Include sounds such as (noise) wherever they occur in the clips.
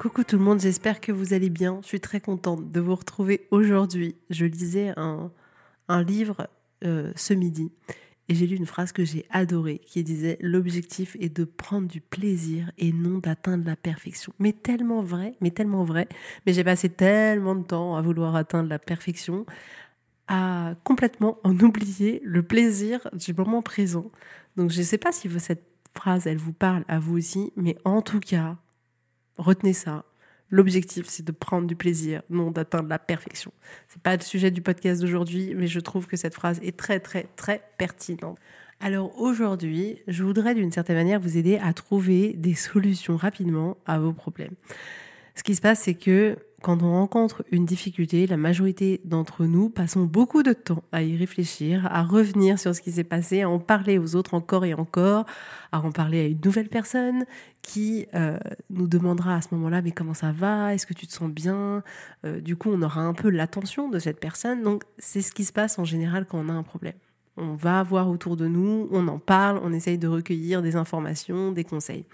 Coucou tout le monde, j'espère que vous allez bien. Je suis très contente de vous retrouver aujourd'hui. Je lisais un, livre euh, ce midi et j'ai lu une phrase que j'ai adorée qui disait L'objectif est de prendre du plaisir et non d'atteindre la perfection. Mais tellement vrai, mais tellement vrai. Mais j'ai passé tellement de temps à vouloir atteindre la perfection, à complètement en oublier le plaisir du moment présent. Donc je ne sais pas si cette phrase, elle vous parle à vous aussi, mais en tout cas, retenez ça. L'objectif, c'est de prendre du plaisir, non d'atteindre la perfection. C'est pas le sujet du podcast d'aujourd'hui, mais je trouve que cette phrase est très, très, très pertinente. Alors aujourd'hui, je voudrais d'une certaine manière vous aider à trouver des solutions rapidement à vos problèmes. Ce qui se passe, c'est que quand on rencontre une difficulté, la majorité d'entre nous passons beaucoup de temps à y réfléchir, à revenir sur ce qui s'est passé, à en parler aux autres encore et encore, à en parler à une nouvelle personne qui euh, nous demandera à ce moment-là mais comment ça va, est-ce que tu te sens bien? Euh, Du coup, on aura un peu l'attention de cette personne. Donc, c'est ce qui se passe en général quand on a un problème on va voir autour de nous, on en parle, on essaye de recueillir des informations, des conseils.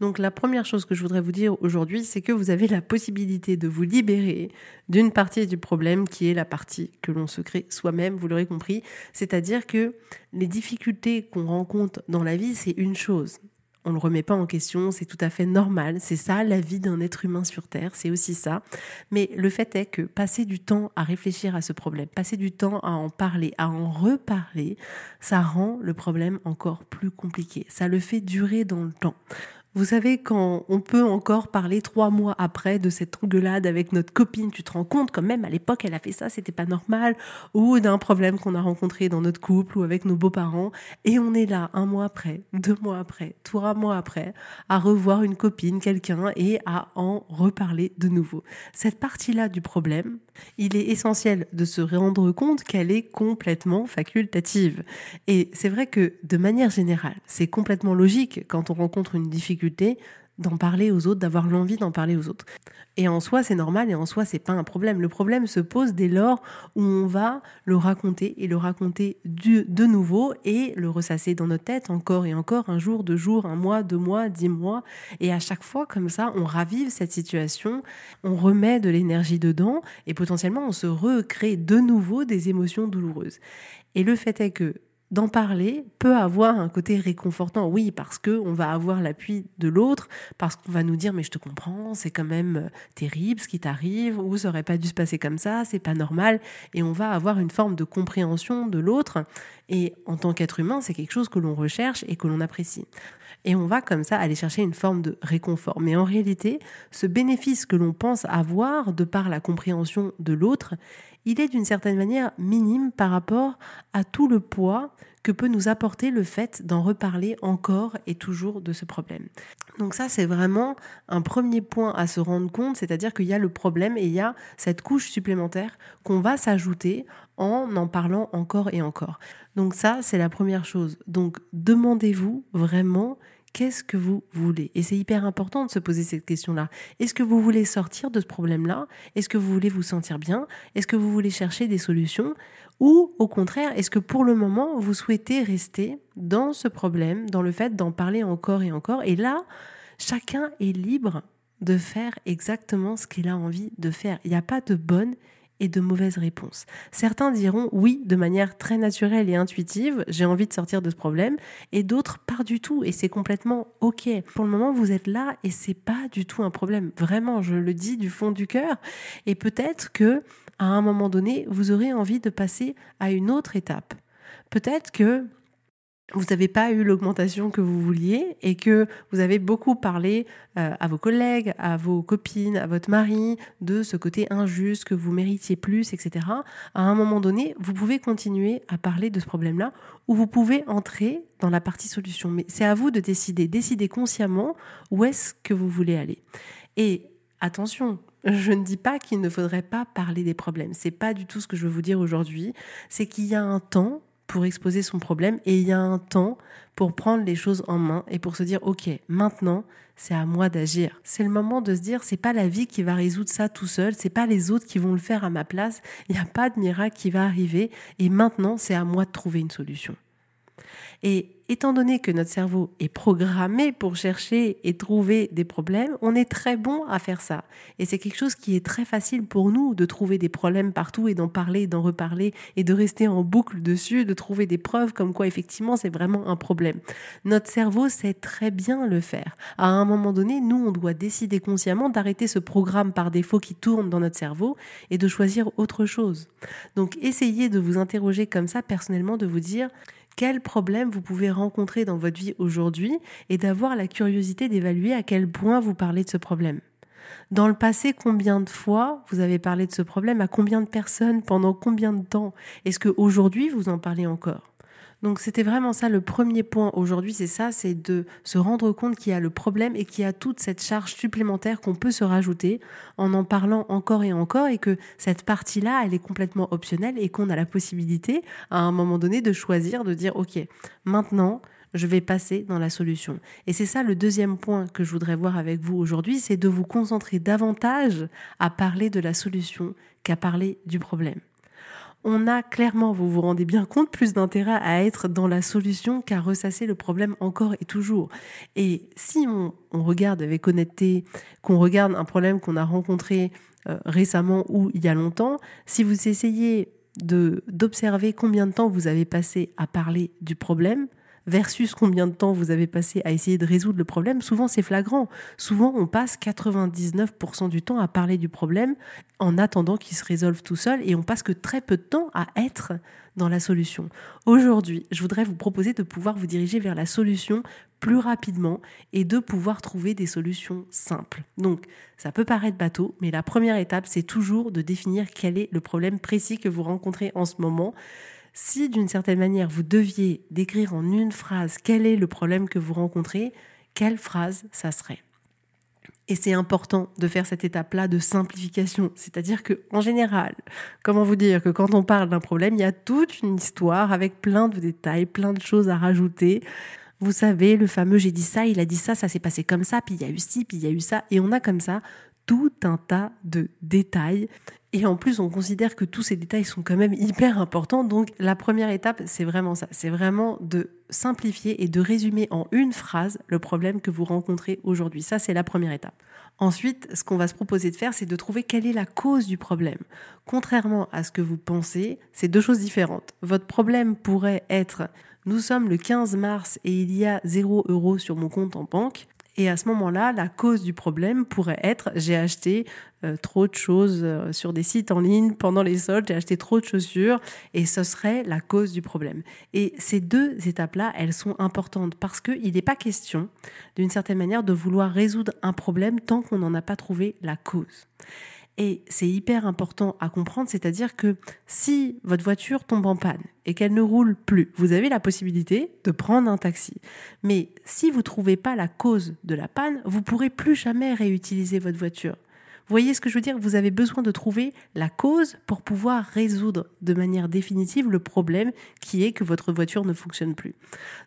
Donc la première chose que je voudrais vous dire aujourd'hui, c'est que vous avez la possibilité de vous libérer d'une partie du problème qui est la partie que l'on se crée soi-même, vous l'aurez compris. C'est-à-dire que les difficultés qu'on rencontre dans la vie, c'est une chose on ne le remet pas en question, c'est tout à fait normal, c'est ça la vie d'un être humain sur Terre, c'est aussi ça. Mais le fait est que passer du temps à réfléchir à ce problème, passer du temps à en parler, à en reparler, ça rend le problème encore plus compliqué, ça le fait durer dans le temps. Vous savez, quand on peut encore parler trois mois après de cette engueulade avec notre copine, tu te rends compte quand même à l'époque elle a fait ça, c'était pas normal, ou d'un problème qu'on a rencontré dans notre couple ou avec nos beaux-parents, et on est là un mois après, deux mois après, trois mois après, à revoir une copine, quelqu'un, et à en reparler de nouveau. Cette partie-là du problème, il est essentiel de se rendre compte qu'elle est complètement facultative. Et c'est vrai que de manière générale, c'est complètement logique quand on rencontre une difficulté d'en parler aux autres, d'avoir l'envie d'en parler aux autres. Et en soi, c'est normal et en soi, c'est pas un problème. Le problème se pose dès lors où on va le raconter et le raconter de nouveau et le ressasser dans notre tête encore et encore, un jour, deux jours, un mois, deux mois, dix mois. Et à chaque fois, comme ça, on ravive cette situation, on remet de l'énergie dedans et potentiellement, on se recrée de nouveau des émotions douloureuses. Et le fait est que d'en parler peut avoir un côté réconfortant. Oui, parce que on va avoir l'appui de l'autre, parce qu'on va nous dire mais je te comprends, c'est quand même euh, terrible ce qui t'arrive, ou ça aurait pas dû se passer comme ça, c'est pas normal, et on va avoir une forme de compréhension de l'autre. Et en tant qu'être humain, c'est quelque chose que l'on recherche et que l'on apprécie. Et on va comme ça aller chercher une forme de réconfort. Mais en réalité, ce bénéfice que l'on pense avoir de par la compréhension de l'autre, il est d'une certaine manière minime par rapport à tout le poids que peut nous apporter le fait d'en reparler encore et toujours de ce problème. Donc ça, c'est vraiment un premier point à se rendre compte, c'est-à-dire qu'il y a le problème et il y a cette couche supplémentaire qu'on va s'ajouter en en parlant encore et encore. Donc ça, c'est la première chose. Donc demandez-vous vraiment qu'est-ce que vous voulez? Et c'est hyper important de se poser cette question-là. Est-ce que vous voulez sortir de ce problème-là? Est-ce que vous voulez vous sentir bien? Est-ce que vous voulez chercher des solutions? Ou au contraire, est-ce que pour le moment, vous souhaitez rester dans ce problème, dans le fait d'en parler encore et encore? Et là, chacun est libre de faire exactement ce qu'il a envie de faire. Il n'y a pas de bonne et de mauvaises réponses. Certains diront oui de manière très naturelle et intuitive, j'ai envie de sortir de ce problème, et d'autres pas du tout, et c'est complètement ok. Pour le moment, vous êtes là et c'est pas du tout un problème. Vraiment, je le dis du fond du cœur. Et peut-être que à un moment donné, vous aurez envie de passer à une autre étape. Peut-être que vous n'avez pas eu l'augmentation que vous vouliez et que vous avez beaucoup parlé euh, à vos collègues, à vos copines, à votre mari de ce côté injuste, que vous méritiez plus, etc. À un moment donné, vous pouvez continuer à parler de ce problème-là ou vous pouvez entrer dans la partie solution. Mais c'est à vous de décider, décider consciemment où est-ce que vous voulez aller. Et attention, je ne dis pas qu'il ne faudrait pas parler des problèmes. C'est pas du tout ce que je veux vous dire aujourd'hui. C'est qu'il y a un temps pour exposer son problème et il y a un temps pour prendre les choses en main et pour se dire ok maintenant c'est à moi d'agir. C'est le moment de se dire c'est pas la vie qui va résoudre ça tout seul c'est pas les autres qui vont le faire à ma place. Il n'y a pas de miracle qui va arriver et maintenant c'est à moi de trouver une solution et étant donné que notre cerveau est programmé pour chercher et trouver des problèmes, on est très bon à faire ça. Et c'est quelque chose qui est très facile pour nous de trouver des problèmes partout et d'en parler, d'en reparler et de rester en boucle dessus, de trouver des preuves comme quoi effectivement c'est vraiment un problème. Notre cerveau sait très bien le faire. À un moment donné, nous, on doit décider consciemment d'arrêter ce programme par défaut qui tourne dans notre cerveau et de choisir autre chose. Donc essayez de vous interroger comme ça personnellement, de vous dire quels problèmes vous pouvez rencontrer dans votre vie aujourd'hui et d'avoir la curiosité d'évaluer à quel point vous parlez de ce problème. Dans le passé, combien de fois vous avez parlé de ce problème? À combien de personnes? Pendant combien de temps? Est-ce qu'aujourd'hui, vous en parlez encore? Donc c'était vraiment ça le premier point aujourd'hui, c'est ça, c'est de se rendre compte qu'il y a le problème et qu'il y a toute cette charge supplémentaire qu'on peut se rajouter en en parlant encore et encore et que cette partie-là, elle est complètement optionnelle et qu'on a la possibilité à un moment donné de choisir, de dire ok, maintenant je vais passer dans la solution. Et c'est ça le deuxième point que je voudrais voir avec vous aujourd'hui, c'est de vous concentrer davantage à parler de la solution qu'à parler du problème on a clairement, vous vous rendez bien compte, plus d'intérêt à être dans la solution qu'à ressasser le problème encore et toujours. Et si on, regarde avec honnêteté, qu'on regarde un problème qu'on a rencontré euh, récemment ou il y a longtemps, si vous essayez d'observer combien de temps vous avez passé à parler du problème, versus combien de temps vous avez passé à essayer de résoudre le problème, souvent c'est flagrant. Souvent on passe 99% du temps à parler du problème en attendant qu'il se résolve tout seul et on passe que très peu de temps à être dans la solution. Aujourd'hui, je voudrais vous proposer de pouvoir vous diriger vers la solution plus rapidement et de pouvoir trouver des solutions simples. Donc, ça peut paraître bateau, mais la première étape, c'est toujours de définir quel est le problème précis que vous rencontrez en ce moment. Si d'une certaine manière vous deviez décrire en une phrase quel est le problème que vous rencontrez, quelle phrase ça serait? Et c'est important de faire cette étape-là de simplification. C'est-à-dire que, en général, comment vous dire que quand on parle d'un problème, il y a toute une histoire avec plein de détails, plein de choses à rajouter. Vous savez, le fameux j'ai dit ça, il a dit ça, ça s'est passé comme ça, puis il y a eu ci, puis il y a eu ça. Et on a comme ça tout un tas de détails et en plus, on considère que tous ces détails sont quand même hyper importants. Donc, la première étape, c'est vraiment ça. C'est vraiment de simplifier et de résumer en une phrase le problème que vous rencontrez aujourd'hui. Ça, c'est la première étape. Ensuite, ce qu'on va se proposer de faire, c'est de trouver quelle est la cause du problème. Contrairement à ce que vous pensez, c'est deux choses différentes. Votre problème pourrait être nous sommes le 15 mars et il y a 0 euros sur mon compte en banque. Et à ce moment-là, la cause du problème pourrait être j'ai acheté euh, trop de choses euh, sur des sites en ligne pendant les soldes, j'ai acheté trop de chaussures et ce serait la cause du problème. Et ces deux étapes-là, elles sont importantes parce qu'il n'est pas question, d'une certaine manière, de vouloir résoudre un problème tant qu'on n'en a pas trouvé la cause. Et c'est hyper important à comprendre, c'est-à-dire que si votre voiture tombe en panne et qu'elle ne roule plus, vous avez la possibilité de prendre un taxi. Mais si vous ne trouvez pas la cause de la panne, vous pourrez plus jamais réutiliser votre voiture. Vous voyez ce que je veux dire? Vous avez besoin de trouver la cause pour pouvoir résoudre de manière définitive le problème qui est que votre voiture ne fonctionne plus.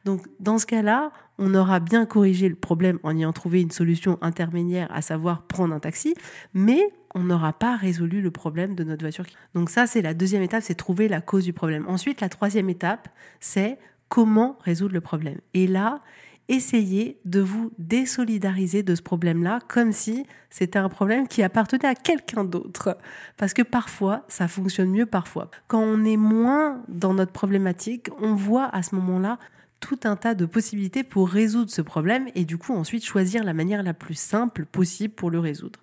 Donc dans ce cas-là, on aura bien corrigé le problème en ayant trouvé une solution intermédiaire, à savoir prendre un taxi, mais on n'aura pas résolu le problème de notre voiture. Donc ça, c'est la deuxième étape, c'est trouver la cause du problème. Ensuite, la troisième étape, c'est comment résoudre le problème. Et là, essayez de vous désolidariser de ce problème-là comme si c'était un problème qui appartenait à quelqu'un d'autre. Parce que parfois, ça fonctionne mieux parfois. Quand on est moins dans notre problématique, on voit à ce moment-là tout un tas de possibilités pour résoudre ce problème et du coup ensuite choisir la manière la plus simple possible pour le résoudre.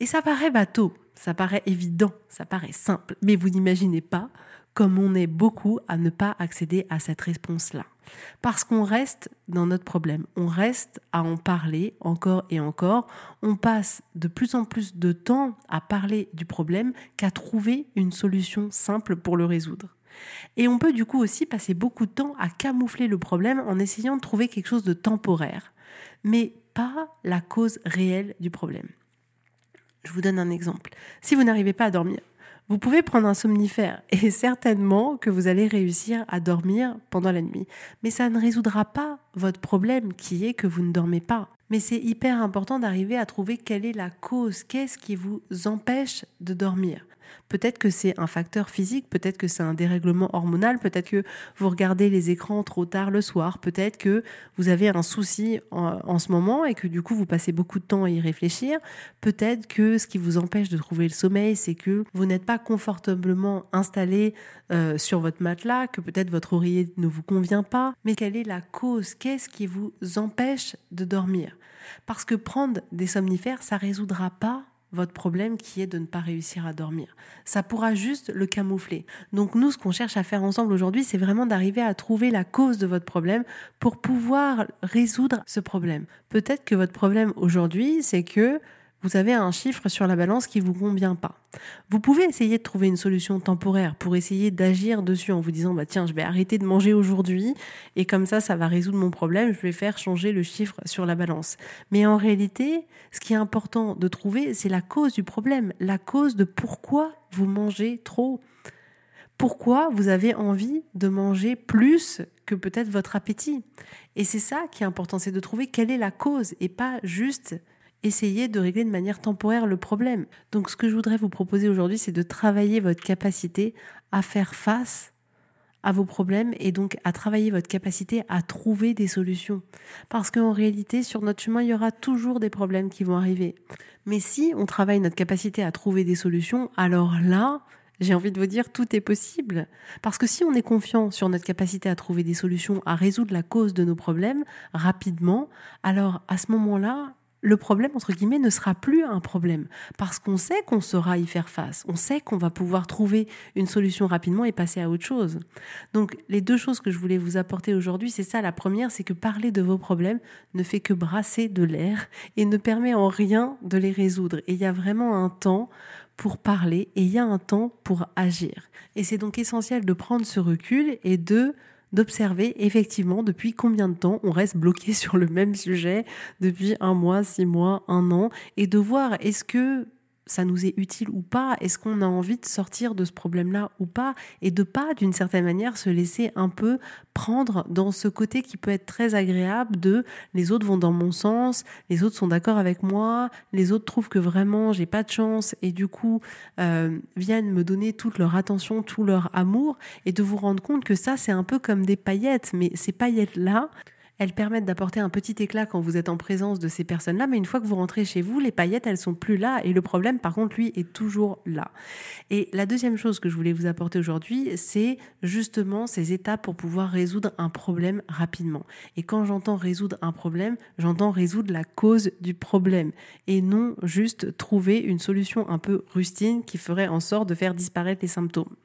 Et ça paraît bateau, ça paraît évident, ça paraît simple, mais vous n'imaginez pas comme on est beaucoup à ne pas accéder à cette réponse-là. Parce qu'on reste dans notre problème, on reste à en parler encore et encore, on passe de plus en plus de temps à parler du problème qu'à trouver une solution simple pour le résoudre. Et on peut du coup aussi passer beaucoup de temps à camoufler le problème en essayant de trouver quelque chose de temporaire, mais pas la cause réelle du problème. Je vous donne un exemple. Si vous n'arrivez pas à dormir, vous pouvez prendre un somnifère et (laughs) certainement que vous allez réussir à dormir pendant la nuit. Mais ça ne résoudra pas votre problème qui est que vous ne dormez pas. Mais c'est hyper important d'arriver à trouver quelle est la cause, qu'est-ce qui vous empêche de dormir? Peut-être que c'est un facteur physique, peut-être que c'est un dérèglement hormonal, peut-être que vous regardez les écrans trop tard le soir, peut-être que vous avez un souci en, ce moment et que du coup vous passez beaucoup de temps à y réfléchir, peut-être que ce qui vous empêche de trouver le sommeil, c'est que vous n'êtes pas confortablement installé euh, sur votre matelas, que peut-être votre oreiller ne vous convient pas, mais quelle est la cause? Qu'est-ce qui vous empêche de dormir? Parce que prendre des somnifères, ça résoudra pas votre problème qui est de ne pas réussir à dormir. Ça pourra juste le camoufler. Donc nous, ce qu'on cherche à faire ensemble aujourd'hui, c'est vraiment d'arriver à trouver la cause de votre problème pour pouvoir résoudre ce problème. Peut-être que votre problème aujourd'hui, c'est que vous avez un chiffre sur la balance qui vous convient pas. Vous pouvez essayer de trouver une solution temporaire pour essayer d'agir dessus en vous disant bah tiens, je vais arrêter de manger aujourd'hui et comme ça ça va résoudre mon problème, je vais faire changer le chiffre sur la balance. Mais en réalité, ce qui est important de trouver, c'est la cause du problème, la cause de pourquoi vous mangez trop. Pourquoi vous avez envie de manger plus que peut-être votre appétit Et c'est ça qui est important, c'est de trouver quelle est la cause et pas juste essayer de régler de manière temporaire le problème. Donc ce que je voudrais vous proposer aujourd'hui, c'est de travailler votre capacité à faire face à vos problèmes et donc à travailler votre capacité à trouver des solutions. Parce qu'en réalité, sur notre chemin, il y aura toujours des problèmes qui vont arriver. Mais si on travaille notre capacité à trouver des solutions, alors là, j'ai envie de vous dire, tout est possible. Parce que si on est confiant sur notre capacité à trouver des solutions, à résoudre la cause de nos problèmes rapidement, alors à ce moment-là, le problème, entre guillemets, ne sera plus un problème parce qu'on sait qu'on saura y faire face. On sait qu'on va pouvoir trouver une solution rapidement et passer à autre chose. Donc, les deux choses que je voulais vous apporter aujourd'hui, c'est ça. La première, c'est que parler de vos problèmes ne fait que brasser de l'air et ne permet en rien de les résoudre. Et il y a vraiment un temps pour parler et il y a un temps pour agir. Et c'est donc essentiel de prendre ce recul et de d'observer effectivement depuis combien de temps on reste bloqué (laughs) sur le même sujet, depuis un mois, six mois, un an, et de voir est-ce que ça nous est utile ou pas? Est-ce qu'on a envie de sortir de ce problème-là ou pas? Et de pas, d'une certaine manière, se laisser un peu prendre dans ce côté qui peut être très agréable de les autres vont dans mon sens, les autres sont d'accord avec moi, les autres trouvent que vraiment j'ai pas de chance et du coup euh, viennent me donner toute leur attention, tout leur amour et de vous rendre compte que ça c'est un peu comme des paillettes, mais ces paillettes-là, elles permettent d'apporter un petit éclat quand vous êtes en présence de ces personnes-là, mais une fois que vous rentrez chez vous, les paillettes, elles sont plus là et le problème, par contre, lui, est toujours là. Et la deuxième chose que je voulais vous apporter aujourd'hui, c'est justement ces étapes pour pouvoir résoudre un problème rapidement. Et quand j'entends résoudre un problème, j'entends résoudre la cause du problème et non juste trouver une solution un peu rustine qui ferait en sorte de faire disparaître les symptômes.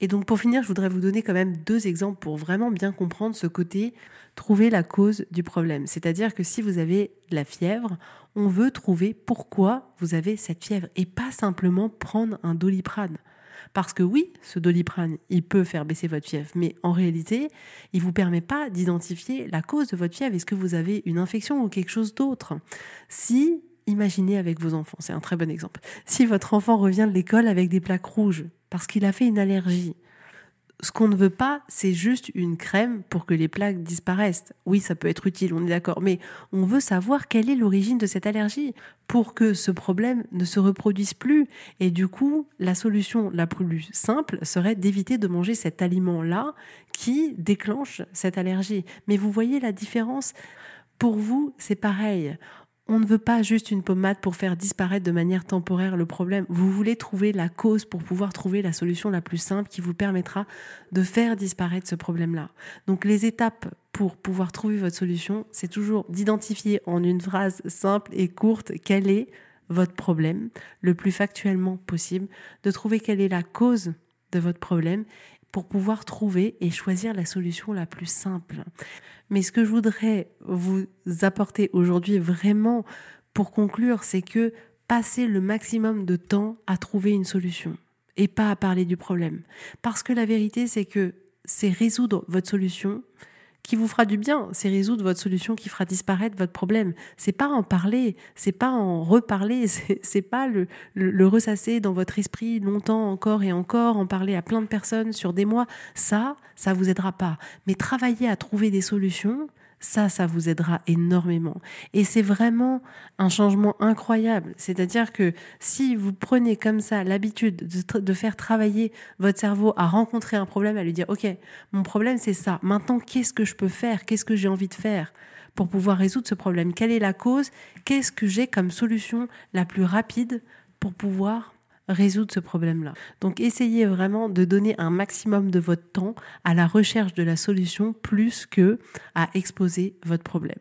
Et donc pour finir, je voudrais vous donner quand même deux exemples pour vraiment bien comprendre ce côté trouver la cause du problème. C'est-à-dire que si vous avez de la fièvre, on veut trouver pourquoi vous avez cette fièvre et pas simplement prendre un doliprane. Parce que oui, ce doliprane, il peut faire baisser votre fièvre, mais en réalité, il ne vous permet pas d'identifier la cause de votre fièvre. Est-ce que vous avez une infection ou quelque chose d'autre? Si, imaginez avec vos enfants, c'est un très bon exemple. Si votre enfant revient de l'école avec des plaques rouges parce qu'il a fait une allergie, ce qu'on ne veut pas, c'est juste une crème pour que les plaques disparaissent. Oui, ça peut être utile, on est d'accord, mais on veut savoir quelle est l'origine de cette allergie pour que ce problème ne se reproduise plus. Et du coup, la solution la plus simple serait d'éviter de manger cet aliment-là qui déclenche cette allergie. Mais vous voyez la différence? Pour vous, c'est pareil. On ne veut pas juste une pommade pour faire disparaître de manière temporaire le problème. Vous voulez trouver la cause pour pouvoir trouver la solution la plus simple qui vous permettra de faire disparaître ce problème-là. Donc les étapes pour pouvoir trouver votre solution, c'est toujours d'identifier en une phrase simple et courte quel est votre problème le plus factuellement possible, de trouver quelle est la cause de votre problème pour pouvoir trouver et choisir la solution la plus simple. Mais ce que je voudrais vous apporter aujourd'hui vraiment pour conclure, c'est que passez le maximum de temps à trouver une solution et pas à parler du problème. Parce que la vérité, c'est que c'est résoudre votre solution qui vous fera du bien, c'est résoudre votre solution qui fera disparaître votre problème. C'est pas en parler, c'est pas en reparler, (laughs) c'est pas le, ressasser dans votre esprit longtemps encore et encore, en parler à plein de personnes sur des mois. Ça, ça vous aidera pas. Mais travailler à trouver des solutions, ça, ça vous aidera énormément. Et c'est vraiment un changement incroyable. C'est-à-dire que si vous prenez comme ça l'habitude de, faire travailler votre cerveau à rencontrer un problème, à lui dire, OK, mon problème c'est ça. Maintenant, qu'est-ce que je peux faire? Qu'est-ce que j'ai envie de faire pour pouvoir résoudre ce problème? Quelle est la cause? Qu'est-ce que j'ai comme solution la plus rapide pour pouvoir résoudre ce problème-là. Donc essayez vraiment de donner un maximum de votre temps à la recherche de la solution plus que à exposer votre problème.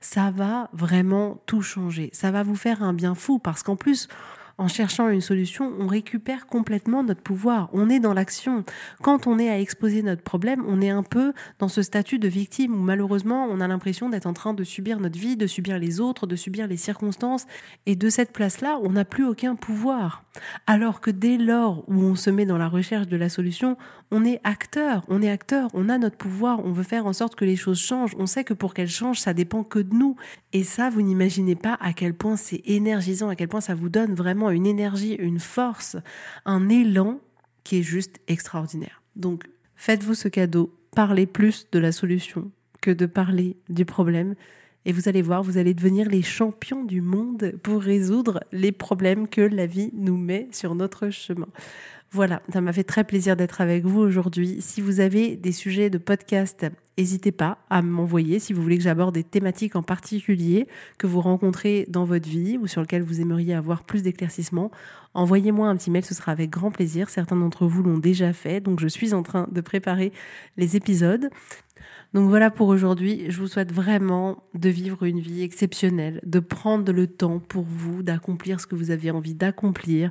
Ça va vraiment tout changer. Ça va vous faire un bien fou parce qu'en plus, en cherchant une solution, on récupère complètement notre pouvoir. On est dans l'action. Quand on est à exposer notre problème, on est un peu dans ce statut de victime où malheureusement on a l'impression d'être en train de subir notre vie, de subir les autres, de subir les circonstances. Et de cette place-là, on n'a plus aucun pouvoir. Alors que dès lors où on se met dans la recherche de la solution, on est acteur, on est acteur, on a notre pouvoir, on veut faire en sorte que les choses changent. On sait que pour qu'elles changent, ça dépend que de nous. Et ça, vous n'imaginez pas à quel point c'est énergisant, à quel point ça vous donne vraiment une énergie, une force, un élan qui est juste extraordinaire. Donc, faites-vous ce cadeau, parlez plus de la solution que de parler du problème. Et vous allez voir, vous allez devenir les champions du monde pour résoudre les problèmes que la vie nous met sur notre chemin. Voilà, ça m'a fait très plaisir d'être avec vous aujourd'hui. Si vous avez des sujets de podcast, n'hésitez pas à m'envoyer si vous voulez que j'aborde des thématiques en particulier que vous rencontrez dans votre vie ou sur lesquelles vous aimeriez avoir plus d'éclaircissements. Envoyez-moi un petit mail, ce sera avec grand plaisir. Certains d'entre vous l'ont déjà fait, donc je suis en train de préparer les épisodes. Donc voilà pour aujourd'hui. Je vous souhaite vraiment de vivre une vie exceptionnelle, de prendre le temps pour vous, d'accomplir ce que vous avez envie d'accomplir,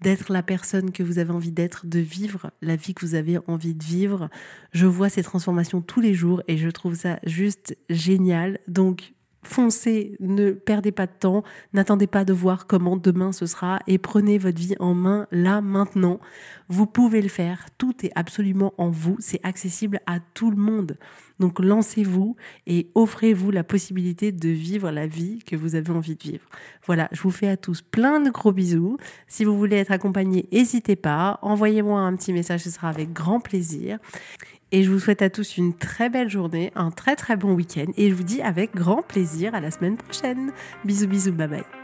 d'être la personne que vous avez envie d'être, de vivre la vie que vous avez envie de vivre. Je vois ces transformations tous les jours et je trouve ça juste génial. Donc foncez, ne perdez pas de temps, n'attendez pas de voir comment demain ce sera et prenez votre vie en main là maintenant. Vous pouvez le faire, tout est absolument en vous, c'est accessible à tout le monde. Donc lancez-vous et offrez-vous la possibilité de vivre la vie que vous avez envie de vivre. Voilà, je vous fais à tous plein de gros bisous. Si vous voulez être accompagné, n'hésitez pas, envoyez-moi un petit message, ce sera avec grand plaisir. Et je vous souhaite à tous une très belle journée, un très très bon week-end. Et je vous dis avec grand plaisir à la semaine prochaine. Bisous bisous, bye bye.